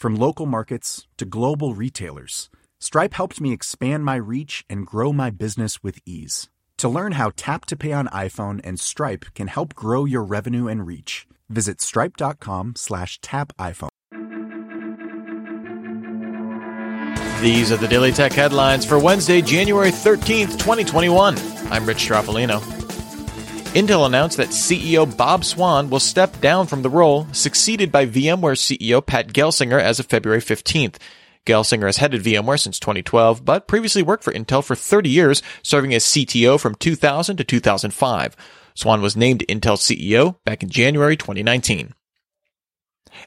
From local markets to global retailers, Stripe helped me expand my reach and grow my business with ease. To learn how Tap to Pay on iPhone and Stripe can help grow your revenue and reach, visit stripe.com slash tap iPhone. These are the Daily Tech headlines for Wednesday, January 13th, 2021. I'm Rich Stroffolino. Intel announced that CEO Bob Swan will step down from the role, succeeded by VMware CEO Pat Gelsinger as of February 15th. Gelsinger has headed VMware since 2012, but previously worked for Intel for 30 years, serving as CTO from 2000 to 2005. Swan was named Intel CEO back in January 2019.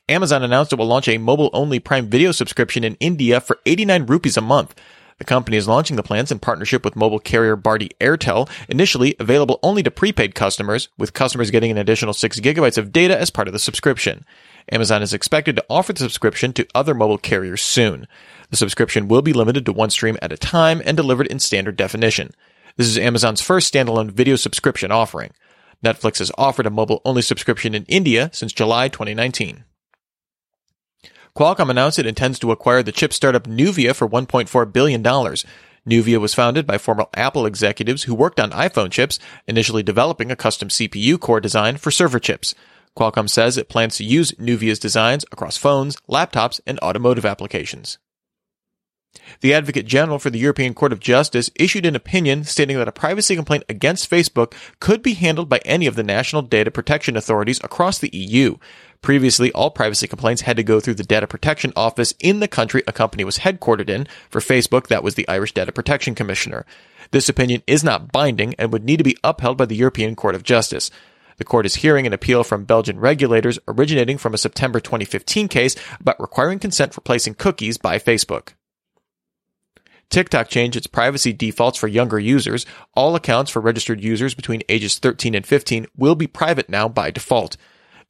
Amazon announced it will launch a mobile-only Prime Video subscription in India for 89 rupees a month. The company is launching the plans in partnership with mobile carrier Bharti Airtel, initially available only to prepaid customers, with customers getting an additional 6 gigabytes of data as part of the subscription. Amazon is expected to offer the subscription to other mobile carriers soon. The subscription will be limited to one stream at a time and delivered in standard definition. This is Amazon's first standalone video subscription offering. Netflix has offered a mobile only subscription in India since July 2019. Qualcomm announced it intends to acquire the chip startup Nuvia for $1.4 billion. Nuvia was founded by former Apple executives who worked on iPhone chips, initially developing a custom CPU core design for server chips. Qualcomm says it plans to use Nuvia's designs across phones, laptops, and automotive applications. The Advocate General for the European Court of Justice issued an opinion stating that a privacy complaint against Facebook could be handled by any of the national data protection authorities across the EU. Previously, all privacy complaints had to go through the data protection office in the country a company was headquartered in. For Facebook, that was the Irish Data Protection Commissioner. This opinion is not binding and would need to be upheld by the European Court of Justice. The court is hearing an appeal from Belgian regulators originating from a September 2015 case about requiring consent for placing cookies by Facebook. TikTok changed its privacy defaults for younger users. All accounts for registered users between ages 13 and 15 will be private now by default.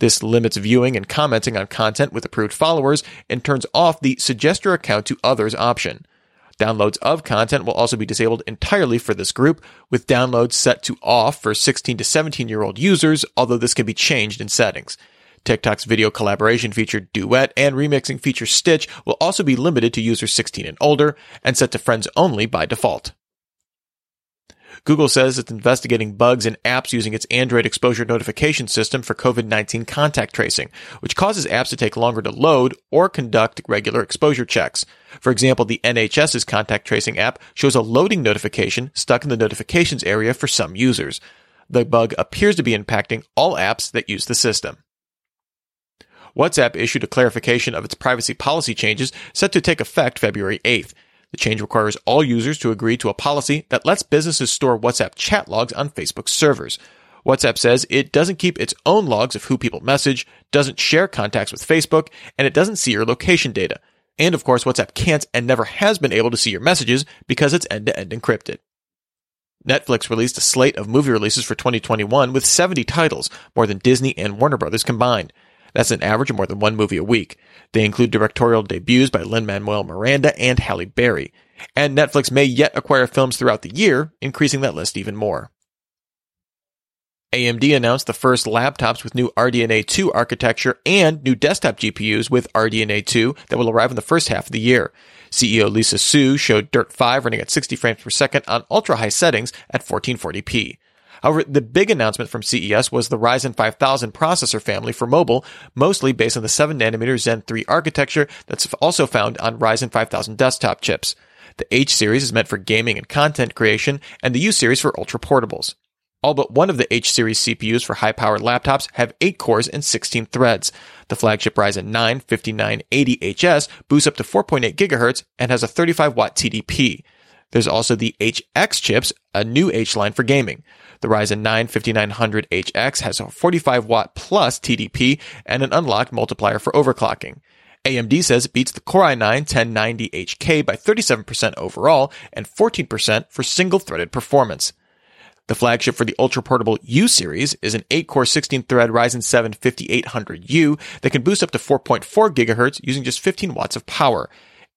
This limits viewing and commenting on content with approved followers and turns off the suggest your account to others option. Downloads of content will also be disabled entirely for this group, with downloads set to off for 16 to 17 year old users, although this can be changed in settings. TikTok's video collaboration feature Duet and remixing feature Stitch will also be limited to users 16 and older and set to friends only by default. Google says it's investigating bugs in apps using its Android exposure notification system for COVID-19 contact tracing, which causes apps to take longer to load or conduct regular exposure checks. For example, the NHS's contact tracing app shows a loading notification stuck in the notifications area for some users. The bug appears to be impacting all apps that use the system. WhatsApp issued a clarification of its privacy policy changes set to take effect February 8th. The change requires all users to agree to a policy that lets businesses store WhatsApp chat logs on Facebook servers. WhatsApp says it doesn't keep its own logs of who people message, doesn't share contacts with Facebook, and it doesn't see your location data. And of course, WhatsApp can't and never has been able to see your messages because it's end to end encrypted. Netflix released a slate of movie releases for 2021 with 70 titles, more than Disney and Warner Brothers combined. That's an average of more than one movie a week. They include directorial debuts by Lin-Manuel Miranda and Halle Berry. And Netflix may yet acquire films throughout the year, increasing that list even more. AMD announced the first laptops with new RDNA 2 architecture and new desktop GPUs with RDNA 2 that will arrive in the first half of the year. CEO Lisa Su showed Dirt 5 running at 60 frames per second on ultra high settings at 1440p. However, the big announcement from CES was the Ryzen 5000 processor family for mobile, mostly based on the 7 nanometer Zen 3 architecture that's also found on Ryzen 5000 desktop chips. The H series is meant for gaming and content creation, and the U series for ultra portables. All but one of the H series CPUs for high powered laptops have 8 cores and 16 threads. The flagship Ryzen 9 5980HS boosts up to 4.8 GHz and has a 35 watt TDP. There's also the HX chips, a new H line for gaming. The Ryzen 9 5900HX has a 45 watt plus TDP and an unlocked multiplier for overclocking. AMD says it beats the Core i9 1090HK by 37% overall and 14% for single threaded performance. The flagship for the ultra portable U series is an 8 core 16 thread Ryzen 7 5800U that can boost up to 4.4 GHz using just 15 watts of power.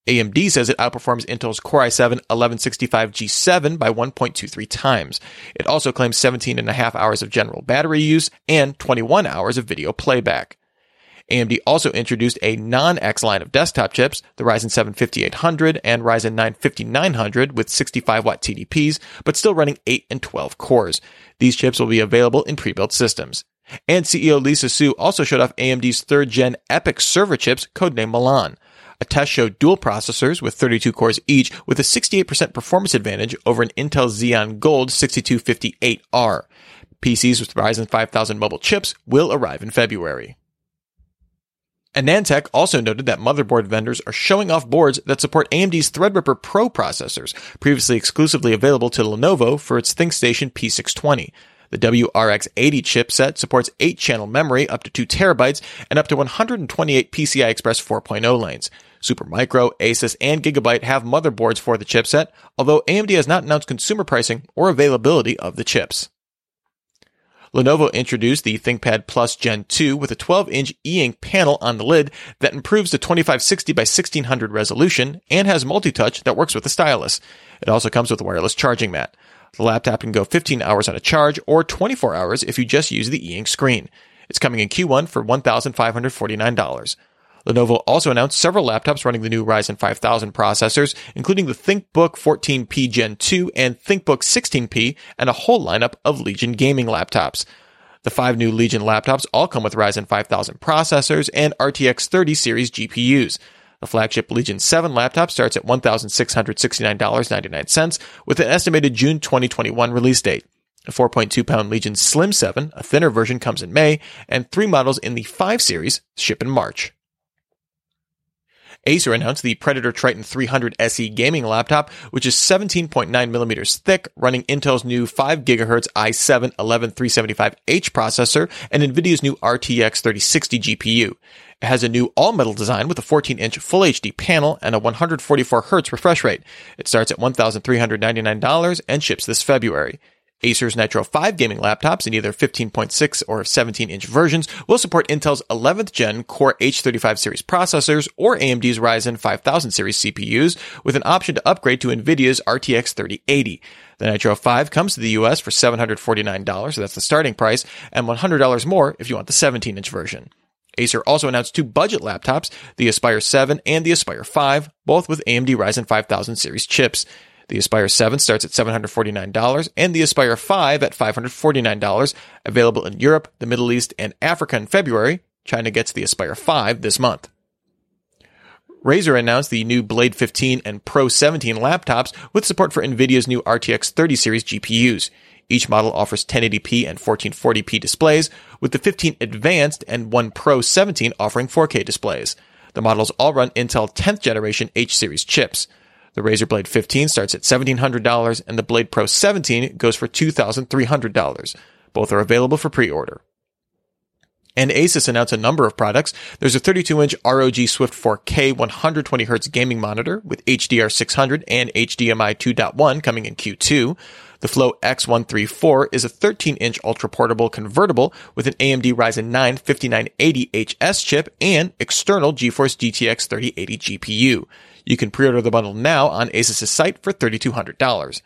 AMD says it outperforms Intel's Core i7 1165G7 by 1.23 times. It also claims 17 and a half hours of general battery use and 21 hours of video playback. AMD also introduced a non-X line of desktop chips, the Ryzen 7 5800 and Ryzen 9 5900 with 65 watt TDPs, but still running 8 and 12 cores. These chips will be available in pre-built systems. And CEO Lisa Su also showed off AMD's third gen EPYC server chips, codenamed Milan. A test showed dual processors with 32 cores each with a 68% performance advantage over an Intel Xeon Gold 6258R. PCs with Ryzen 5000 mobile chips will arrive in February. AnandTech also noted that motherboard vendors are showing off boards that support AMD's Threadripper Pro processors, previously exclusively available to Lenovo for its ThinkStation P620. The WRX80 chipset supports 8-channel memory up to 2 terabytes and up to 128 PCI Express 4.0 lanes. Supermicro, Asus, and Gigabyte have motherboards for the chipset, although AMD has not announced consumer pricing or availability of the chips. Lenovo introduced the ThinkPad Plus Gen 2 with a 12-inch e-ink panel on the lid that improves the 2560 by 1600 resolution and has multi-touch that works with the stylus. It also comes with a wireless charging mat. The laptop can go 15 hours on a charge or 24 hours if you just use the e-ink screen. It's coming in Q1 for $1,549. Lenovo also announced several laptops running the new Ryzen 5000 processors, including the ThinkBook 14P Gen 2 and ThinkBook 16P, and a whole lineup of Legion gaming laptops. The five new Legion laptops all come with Ryzen 5000 processors and RTX 30 series GPUs. The flagship Legion 7 laptop starts at $1,669.99 with an estimated June 2021 release date. A 4.2 pound Legion Slim 7, a thinner version, comes in May, and three models in the 5 series ship in March. Acer announced the Predator Triton 300 SE gaming laptop, which is 17.9 millimeters thick, running Intel's new 5 GHz i7 11375H processor and NVIDIA's new RTX 3060 GPU. It has a new all-metal design with a 14-inch Full HD panel and a 144 Hz refresh rate. It starts at $1,399 and ships this February. Acer's Nitro 5 gaming laptops in either 15.6 or 17 inch versions will support Intel's 11th gen Core H35 series processors or AMD's Ryzen 5000 series CPUs with an option to upgrade to NVIDIA's RTX 3080. The Nitro 5 comes to the US for $749, so that's the starting price, and $100 more if you want the 17 inch version. Acer also announced two budget laptops, the Aspire 7 and the Aspire 5, both with AMD Ryzen 5000 series chips. The Aspire 7 starts at $749 and the Aspire 5 at $549, available in Europe, the Middle East, and Africa in February. China gets the Aspire 5 this month. Razer announced the new Blade 15 and Pro 17 laptops with support for NVIDIA's new RTX 30 series GPUs. Each model offers 1080p and 1440p displays, with the 15 Advanced and one Pro 17 offering 4K displays. The models all run Intel 10th generation H series chips. The Razer Blade 15 starts at $1,700 and the Blade Pro 17 goes for $2,300. Both are available for pre-order. And Asus announced a number of products. There's a 32-inch ROG Swift 4K 120Hz gaming monitor with HDR 600 and HDMI 2.1 coming in Q2. The Flow X134 is a 13-inch ultra-portable convertible with an AMD Ryzen 9 5980HS chip and external GeForce GTX 3080 GPU. You can pre-order the bundle now on Asus's site for $3,200.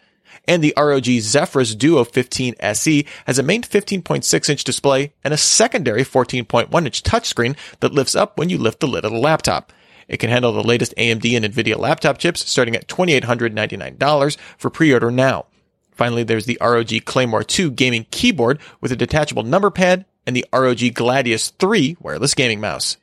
And the ROG Zephyrus Duo 15 SE has a main 15.6 inch display and a secondary 14.1 inch touchscreen that lifts up when you lift the lid of the laptop. It can handle the latest AMD and NVIDIA laptop chips starting at $2,899 for pre-order now. Finally, there's the ROG Claymore 2 gaming keyboard with a detachable number pad and the ROG Gladius 3 wireless gaming mouse.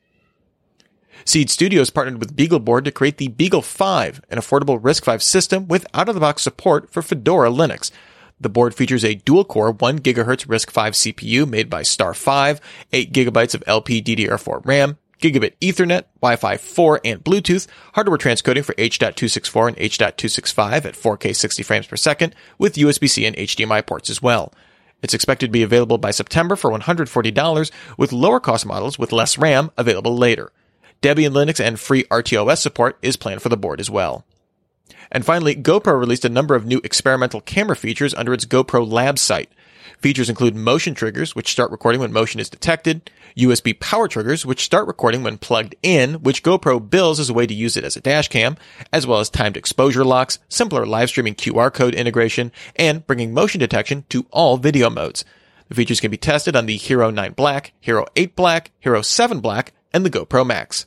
Seeed Studios partnered with BeagleBoard to create the BeagleV, an affordable RISC-V system with out-of-the-box support for Fedora Linux. The board features a dual-core 1 GHz RISC-V CPU made by StarFive, 8 GB of LPDDR4 RAM, gigabit Ethernet, Wi-Fi 4, and Bluetooth, hardware transcoding for H.264 and H.265 at 4K 60 frames per second, with USB-C and HDMI ports as well. It's expected to be available by September for $140, with lower cost models with less RAM available later. Debian Linux and FreeRTOS support is planned for the board as well. And finally, GoPro released a number of new experimental camera features under its GoPro Lab site. Features include motion triggers, which start recording when motion is detected, USB power triggers, which start recording when plugged in, which GoPro bills as a way to use it as a dash cam, as well as timed exposure locks, simpler live streaming QR code integration, and bringing motion detection to all video modes. The features can be tested on the Hero 9 Black, Hero 8 Black, Hero 7 Black, and the GoPro Max.